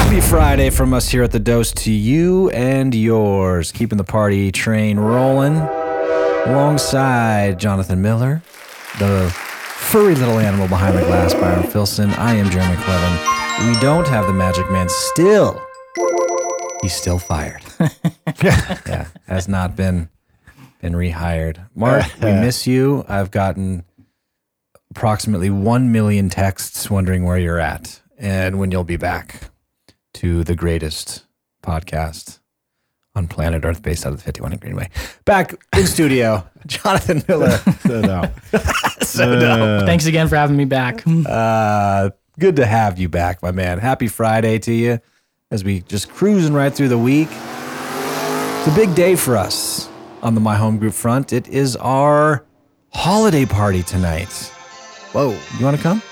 Happy Friday from us here at the Dose to you and yours, keeping the party train rolling alongside Jonathan Miller, the furry little animal behind the glass, Byron Filson. I am Jeremy Clevin. We don't have the Magic Man still. He's still fired. yeah, has not been been rehired. Mark, we miss you. I've gotten approximately 1 million texts wondering where you're at and when you'll be back to the greatest podcast on planet Earth based out of the 51 and Greenway. Back in studio, Jonathan Miller. So no. So, no. Thanks again for having me back. Uh, good to have you back, my man. Happy Friday to you as we just cruising right through the week. It's a big day for us on the My Home Group front. It is our holiday party tonight. Whoa, you want to come?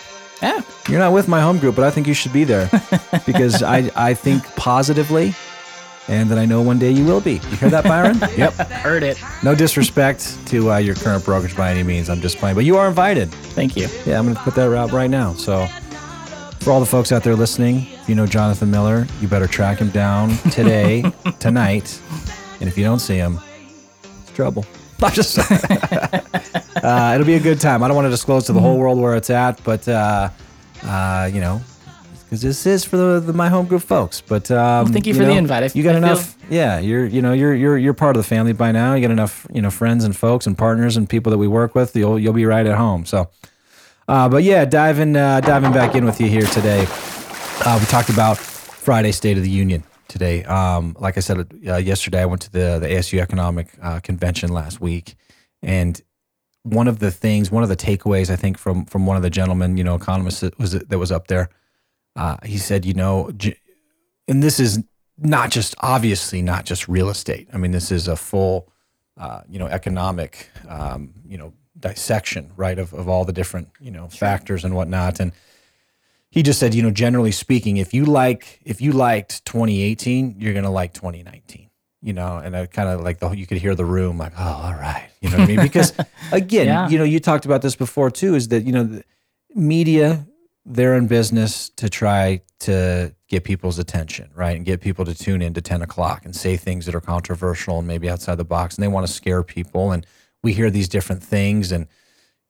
Yeah. You're not with my home group, but I think you should be there because I, I think positively and that I know one day you will be. You hear that, Byron? yep. Heard it. No disrespect to uh, your current brokerage by any means. I'm just playing, but you are invited. Thank you. Yeah, I'm going to put that out right now. So, for all the folks out there listening, if you know Jonathan Miller, you better track him down today, tonight. And if you don't see him, it's trouble. I'm just uh, it'll be a good time. I don't want to disclose to the whole world where it's at, but uh, uh, you know, because this is for the, the my home group folks. But um, thank you for the invite. I- you got I feel- enough. Yeah, you're you know you're you're you're part of the family by now. You got enough you know friends and folks and partners and people that we work with. You'll you'll be right at home. So. Uh, but yeah, diving uh, diving back in with you here today. Uh, we talked about Friday State of the Union today. Um, like I said uh, yesterday, I went to the the ASU Economic uh, Convention last week, and one of the things, one of the takeaways, I think from from one of the gentlemen, you know, economists that was that was up there, uh, he said, you know, and this is not just obviously not just real estate. I mean, this is a full, uh, you know, economic, um, you know, dissection, right, of, of all the different, you know, factors and whatnot. And he just said, you know, generally speaking, if you like, if you liked 2018, you're gonna like 2019. You know, and I kind of like the you could hear the room like, oh, all right, you know what I mean? Because again, Yeah. you know, you talked about this before too, is that you know, the media they're in business to try to get people's attention, right? And get people to tune in to 10 o'clock and say things that are controversial and maybe outside the box. And they want to scare people. And we hear these different things and,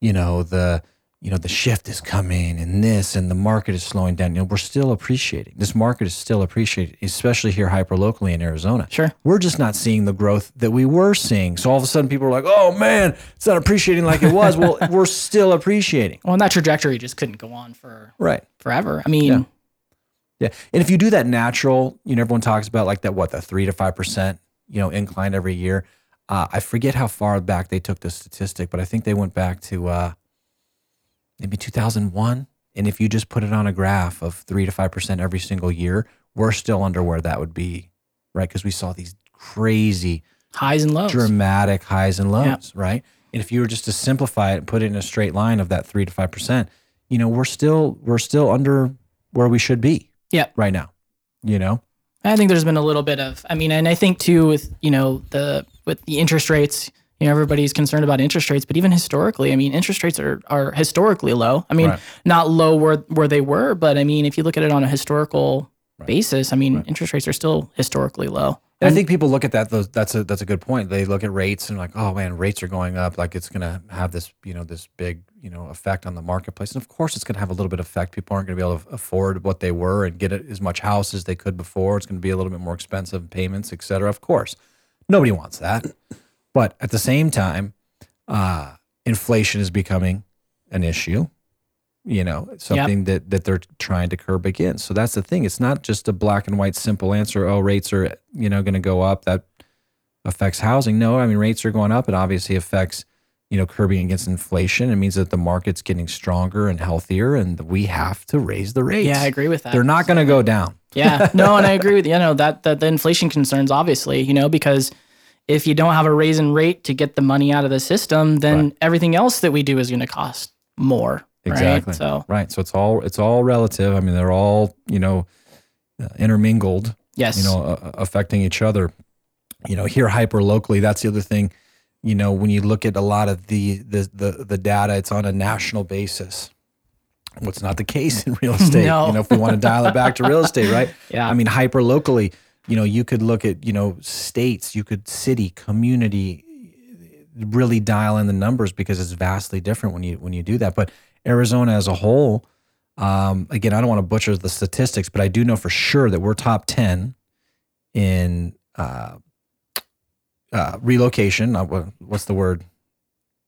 you know, the, you know, the shift is coming and this and the market is slowing down. You know, we're still appreciating. This market is still appreciated, especially here hyper locally in Arizona. Sure. We're just not seeing the growth that we were seeing. So all of a sudden people are like, oh man, it's not appreciating like it was. well, we're still appreciating. Well, and that trajectory just couldn't go on for Right. forever. I mean, Yeah. Yeah. And if you do that natural, you know, everyone talks about like that, what, the three to 5%, you know, incline every year. Uh, I forget how far back they took the statistic, but I think they went back to uh, maybe 2001. And if you just put it on a graph of three to 5% every single year, we're still under where that would be, right? Because we saw these crazy, highs and lows. dramatic highs and lows, Yeah. right? And if you were just to simplify it and put it in a straight line of that three to five percent, you know, we're still we're still under where we should be Yep. right now. You know, I think there's been a little bit of, I mean, and I think too with you know the with the interest rates, you know, everybody's concerned about interest rates, but even historically, I mean, interest rates are are historically low. I mean, Right. not low where where they were, but I mean, if you look at it on a historical basis, I mean, interest rates are still historically low. and I think people look at that. Those, that's a that's a good point. They look at rates and like, oh man, rates are going up. Like it's going to have this you know this big you know effect on the marketplace. And of course, it's going to have a little bit of effect. People aren't going to be able to afford what they were and get as much house as they could before. It's going to be a little bit more expensive payments, et cetera. Of course, nobody wants that. But at the same time, uh, inflation is becoming an issue. You know, something that that they're trying to curb again. So that's the thing. It's not just a black and white simple answer. Oh, rates are you know going to go up. That affects housing. No, I mean rates are going up. It obviously affects you know curbing against inflation. It means that the market's getting stronger and healthier, and we have to raise the rates. Yeah, I agree with that. They're not going to go down. yeah, no, and I agree with you. you know that that the inflation concerns obviously, you know, because if you don't have a raise in rate to get the money out of the system, then everything else that we do is going to cost more. Exactly. Right? So right. So it's all it's all relative. I mean, they're all you know uh, intermingled. yes, You know, uh, affecting each other. You know, here hyper locally. That's the other thing. You know, when you look at a lot of the the the, the data, it's on a national basis. What's not the case in real estate? No. You know, if we want to dial it back to real estate, right? Yeah. I mean, hyper locally, you know, you could look at, you know, states, you could city, community, really dial in the numbers because it's vastly different when you when you do that. But Arizona as a whole, um, again, I don't want to butcher the statistics, but I do know for sure that we're top ten in uh, uh, relocation. Uh, what's the word?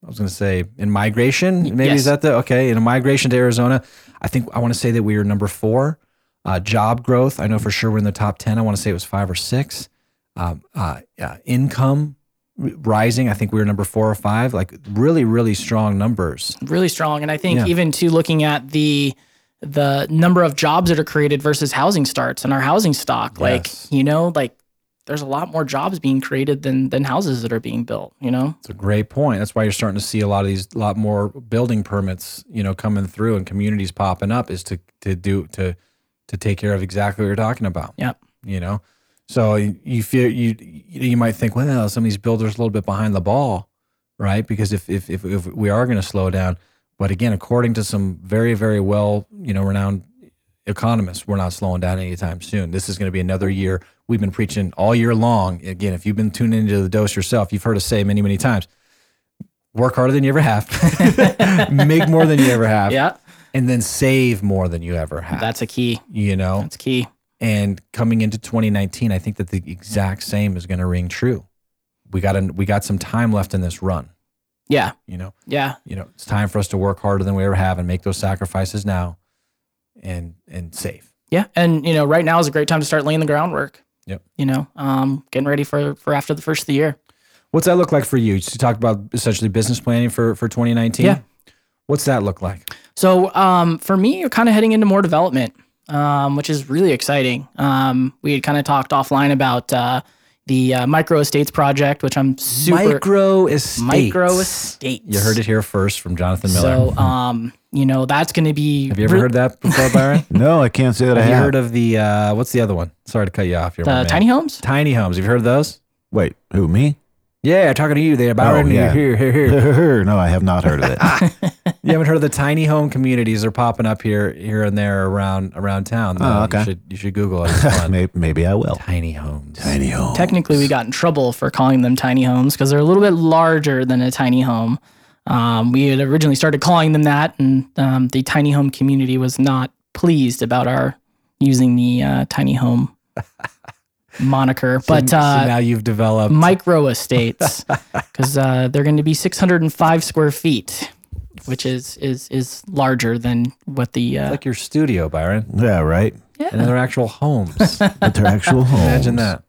I was going to say in migration. Maybe yes. is that the okay? In a migration to Arizona, I think I want to say that we are number four. Uh, job growth, I know for sure we're in the top ten. I want to say it was five or six. Um, uh, uh, income rising, I think we were number four or five. Like really, really strong numbers. really strong. And I think Yeah. even to looking at the the number of jobs that are created versus housing starts and our housing stock, Yes. like you know, like there's a lot more jobs being created than than houses that are being built. You know, It's a great point. That's why you're starting to see a lot of these, a lot more building permits, you know, coming through and communities popping up is to to do to to take care of exactly what you're talking about. Yep. You know, so you you feel you you might think, well, some of these builders are a little bit behind the ball, right? Because if if if, if we are going to slow down, but again, according to some very very well you know renowned economists, we're not slowing down anytime soon. This is going to be another year. We've been preaching all year long. Again, if you've been tuning into the dose yourself, you've heard us say many many times work harder than you ever have, make more than you ever have, yeah, and then save more than you ever have. that's a key. you know, That's key. and coming into 2019, I think that the exact same is going to ring true. We got an, we got some time left in this run. Yeah, You know, yeah, you know, it's time for us to work harder than we ever have and make those sacrifices now, and and save. yeah. And you know, right now is a great time to start laying the groundwork. Yep. You know, um, getting ready for for after the first of the year. What's that look like for you? You talked about essentially business planning for for 2019. Yeah. What's that look like? So um, for me, you're kind of heading into more development, um, which is really exciting. Um, we had kind of talked offline about uh, the uh, micro estates project, which I'm super Micro estates. micro estates. You heard it here first from Jonathan Miller. So um, you know that's going to be. have you ever heard that before, Byron? No, I can't say that I have you have. heard of the uh, what's the other one? Sorry to cut you off. You're the tiny homes? tiny homes. You've you heard of those? Wait, who me? Yeah, talking to you there, Byron. Oh, yeah. Here, here, here. no, I have not heard of it. you haven't heard of the tiny home communities? They're popping up here, here and there around around town. Oh, Uh, okay. You should you should Google it. Maybe, maybe I will. tiny homes. Tiny home. Technically, we got in trouble for calling them tiny homes because they're a little bit larger than a tiny home. Um, we had originally started calling them that, and um, the tiny home community was not pleased about our using the uh, tiny home moniker. but so, uh, so now you've developed. micro estates because uh, they're going to be 605 square feet, which is is is larger than what the uh, like your studio, Byron, Yeah, right. Yeah, and they're actual homes. But they're actual homes. Imagine that.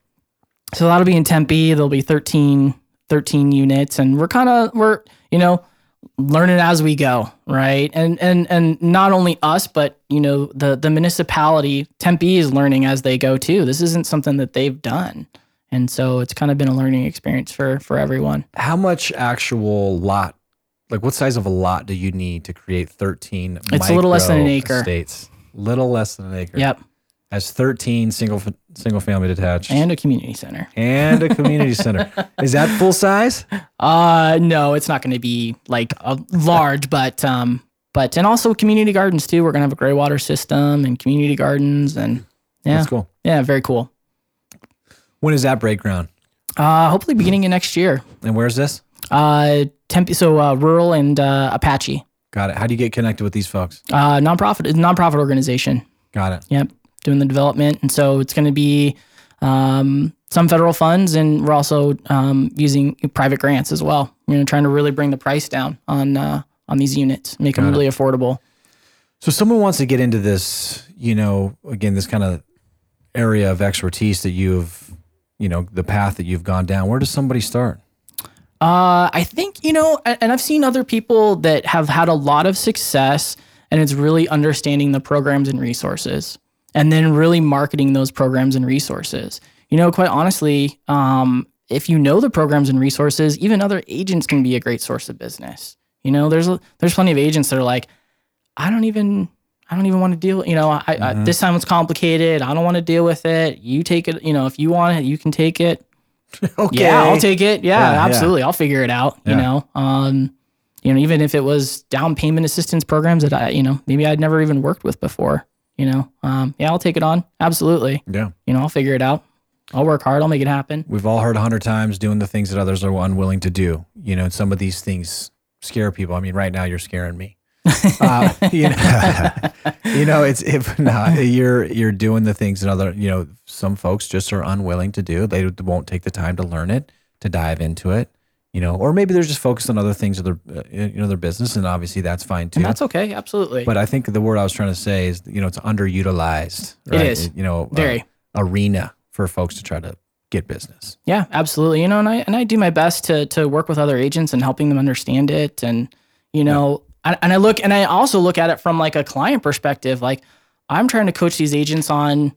So that'll be in Tempe. There'll be 13, 13 units, and we're kind of we're you know learning as we go, right? And and and not only us, but you know the the municipality Tempe is learning as they go too. This isn't something that they've done, and so it's kind of been a learning experience for for everyone. How much actual lot? Like, what size of a lot do you need to create 13 It's a little less than an acre. States, Little less than an acre. Yep, Has 13 single single family detached and a community center. and a community center. Is that full size? Uh, no, it's not going to be like a large, but um, but and also community gardens too. We're gonna have a gray water system and community gardens, and yeah, That's cool. yeah, very cool. When is that break ground? Uh, hopefully beginning of next year. And where's this? Uh, Tempe, so uh, rural and uh, Apache, Got it. How do you get connected with these folks? uh, nonprofit, nonprofit organization. Got it. Yep, doing the development, and so it's going to be um, some federal funds, and we're also um, using private grants as well. You know, trying to really bring the price down on uh, on these units, make them Got it. really affordable. So someone wants to get into this, you know, again, this kind of area of expertise that you've, you know, the path that you've gone down. Where does somebody start? Uh, I think you know, and I've seen other people that have had a lot of success, and it's really understanding the programs and resources, and then really marketing those programs and resources. You know, quite honestly, um, if you know the programs and resources, even other agents can be a great source of business. You know, there's there's plenty of agents that are like, I don't even. I don't even want to deal. You know, I, I, this time it's complicated. I don't want to deal with it. You take it. You know, if you want it, you can take it. Okay. Yeah, I'll take it. Yeah, Yeah, yeah. absolutely. I'll figure it out. You know, um, you know, even if it was down payment assistance programs that I, you know, maybe I'd never even worked with before, you know, um, yeah, I'll take it on. Absolutely. Yeah. You know, I'll figure it out. I'll work hard. I'll make it happen. We've all heard a hundred times doing the things that others are unwilling to do. You know, and some of these things scare people. I mean, right now you're scaring me. uh, you, know, you know, it's if not you're you're doing the things that other you know some folks just are unwilling to do. They won't take the time to learn it, to dive into it. You know, or maybe they're just focused on other things of their uh, you know their business, and obviously that's fine too. And that's okay. Absolutely. But I think the word I was trying to say is you know it's underutilized. It Right? is. You know, uh, Very. arena for folks to try to get business. Yeah, absolutely. You know, and I and I do my best to to work with other agents and helping them understand it, and you know, and, and I look and I also look at it from like a client perspective. Like I'm trying to coach these agents on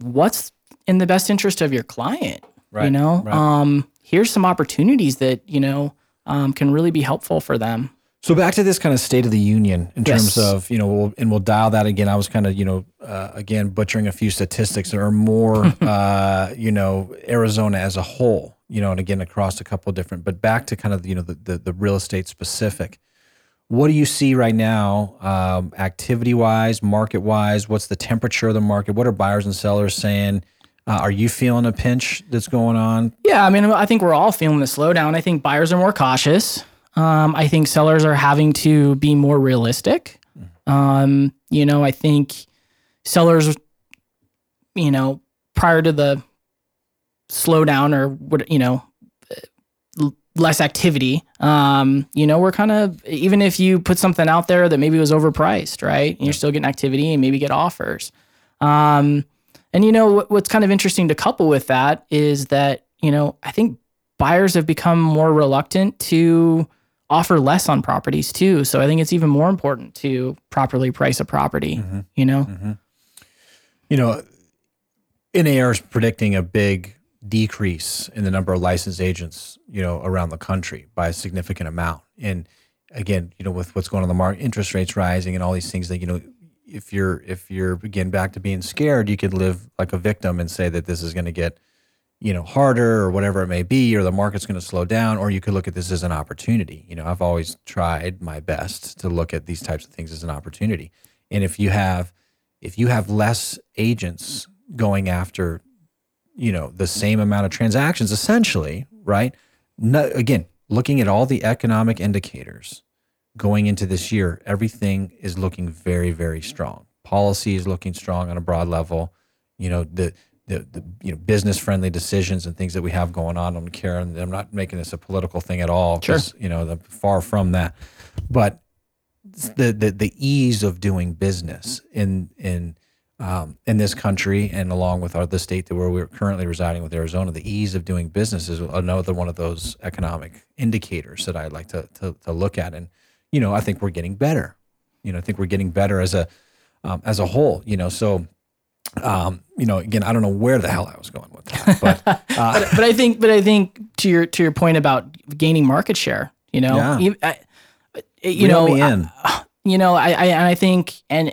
what's in the best interest of your client. Right, You know, right. um, here's some opportunities that you know um, can really be helpful for them. So back to this kind of state of the union in Yes. terms of you know, we'll, and we'll dial that again. I was kind of you know, uh, again butchering a few statistics that are more, uh, you know, Arizona as a whole, you know, and again across a couple of different. But back to kind of you know the the, the real estate specific. What do you see right now, um, activity wise, market wise? What's the temperature of the market? What are buyers and sellers saying? Uh, are you feeling a pinch that's going on? Yeah, I mean, I think we're all feeling the slowdown. I think buyers are more cautious. Um, I think sellers are having to be more realistic. Um, you know, I think sellers, you know, prior to the slowdown or what, you know, less activity, um, you know, we're kind of, even if you put something out there that maybe was overpriced, right? And you're still getting activity and maybe get offers. Um, and you know what, what's kind of interesting to couple with that is that you know I think buyers have become more reluctant to offer less on properties too. So I think it's even more important to properly price a property. Mm-hmm. You know, mm-hmm. you know, NAR is predicting a big decrease in the number of licensed agents, you know, around the country by a significant amount. And again, you know, with what's going on in the market, interest rates rising and all these things that, you know, if you're if you're again back to being scared, you could live like a victim and say that this is going to get, you know, harder or whatever it may be, or the market's going to slow down, or you could look at this as an opportunity. You know, I've always tried my best to look at these types of things as an opportunity. And if you have if you have less agents going after you know the same amount of transactions essentially right no, again looking at all the economic indicators going into this year everything is looking very very strong policy is looking strong on a broad level you know the the, the you know business friendly decisions and things that we have going on. I'm Karen. I'm not making this a political thing at all. 'cause, You know, the, far from that. But the, the the ease of doing business in in um, in this country and along with our, the state that where we're currently residing with Arizona, the ease of doing business is another one of those economic indicators that I'd like to, to, to look at. And, you know, I think we're getting better. You know, I think we're getting better as a, um, as a whole, you know, so, um, you know, again, I don't know where the hell I was going with that, but, uh, but, but I think, but I think to your to your point about gaining market share, you know, Yeah. you, I, you know, I- you know, I, I and I think and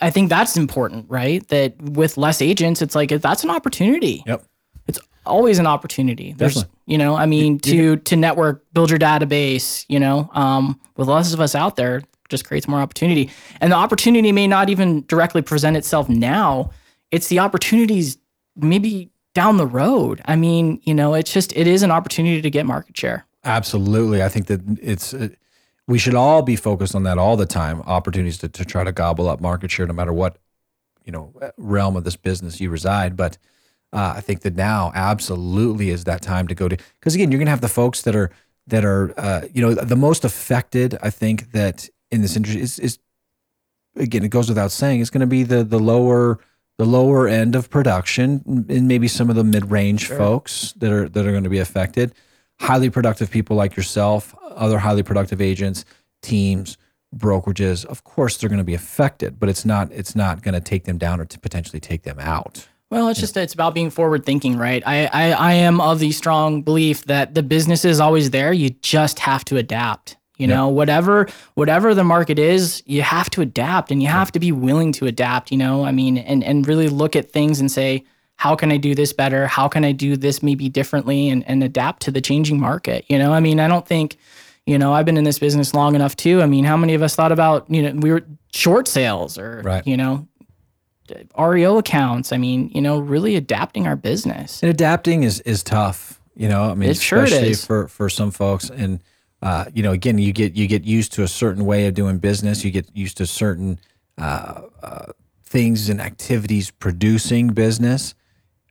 I think that's important, right? That with less agents, it's like that's an opportunity. Yep. It's always an opportunity. There's, Definitely. you know, I mean, to to network, build your database. You know, um, with less of us out there, just creates more opportunity. And the opportunity may not even directly present itself now. It's the opportunities maybe down the road. I mean, you know, it's just it is an opportunity to get market share. Absolutely. I think that it's, uh, we should all be focused on that all the time. Opportunities to, to try to gobble up market share, no matter what, you know, realm of this business you reside. But uh, I think that now absolutely is that time to go to, because again, you're going to have the folks that are, that are, uh, you know, the most affected, I think that in this industry is, is again, it goes without saying, it's going to be the, the lower, the lower end of production and maybe some of the mid-range folks that are, that are going to be affected highly productive people like yourself, other highly productive agents, teams, brokerages, of course they're going to be affected, but it's not it's not going to take them down or to potentially take them out. Well, it's just it's about being forward thinking, right? I, I I am of the strong belief that the business is always there. You just have to adapt. You know, whatever whatever the market is, you have to adapt and you have to be willing to adapt, you know? I mean, and and really look at things and say, how can I do this better? How can I do this maybe differently and, and adapt to the changing market? You know, I mean, I don't think, You know, I've been in this business long enough too. I mean, how many of us thought about, you know, we were short sales or, Right. you know, REO accounts. I mean, you know, really adapting our business. And adapting is is tough. You know, I mean, It sure especially is. for for some folks. And uh, you know, again, you get you get used to a certain way of doing business. You get used to certain uh, uh, things and activities producing business.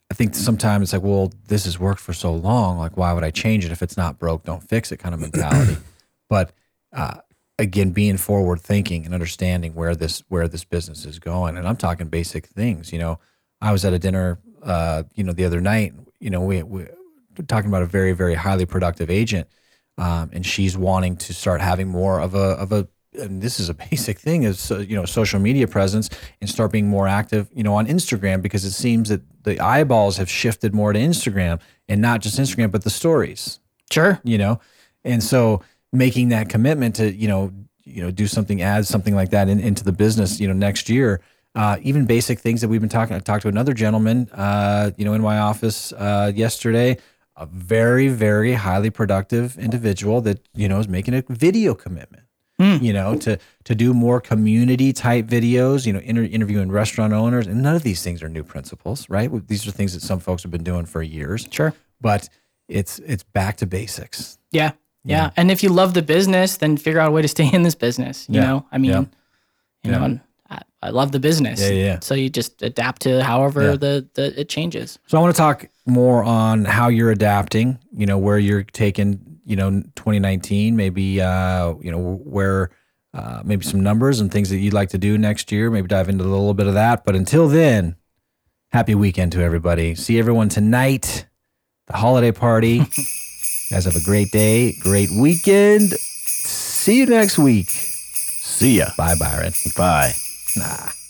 I think sometimes it's like, well, this has worked for so long. Like, why would I change it if it's not broke? Don't fix it, kind of mentality. but uh, again, being forward thinking and understanding where this where this business is going, and I'm talking basic things. You know, I was at a dinner, uh, you know, the other night. You know, we we talking about a very very highly productive agent, um, and she's wanting to start having more of a of a. And this is a basic thing is uh, you know social media presence and start being more active you know on Instagram because it seems that the eyeballs have shifted more to Instagram and not just Instagram but the stories Sure. you know and so making that commitment to you know you know do something add something like that in, into the business you know next year uh, even basic things that we've been talking i talked to another gentleman uh, you know in my office uh, yesterday a very very highly productive individual that you know is making a video commitment hmm. you know to to do more community type videos you know inter- interviewing restaurant owners and none of these things are new principles right these are things that some folks have been doing for years Sure. but it's it's back to basics Yeah. Yeah. And if you love the business, then figure out a way to stay in this business. You Yeah. know, I mean, Yeah. you Yeah. know, and I, I love the business. Yeah, yeah, yeah. So you just adapt to however Yeah. the, the it changes. So I want to talk more on how you're adapting, you know, where you're taking, you know, 2019, maybe, uh, you know, where uh, maybe some numbers and things that you'd like to do next year, maybe dive into a little bit of that. But until then, happy weekend to everybody. See everyone tonight, the holiday party. guys have a great day, great weekend. See you next week. See ya. Bye, Byron. Bye. Nah.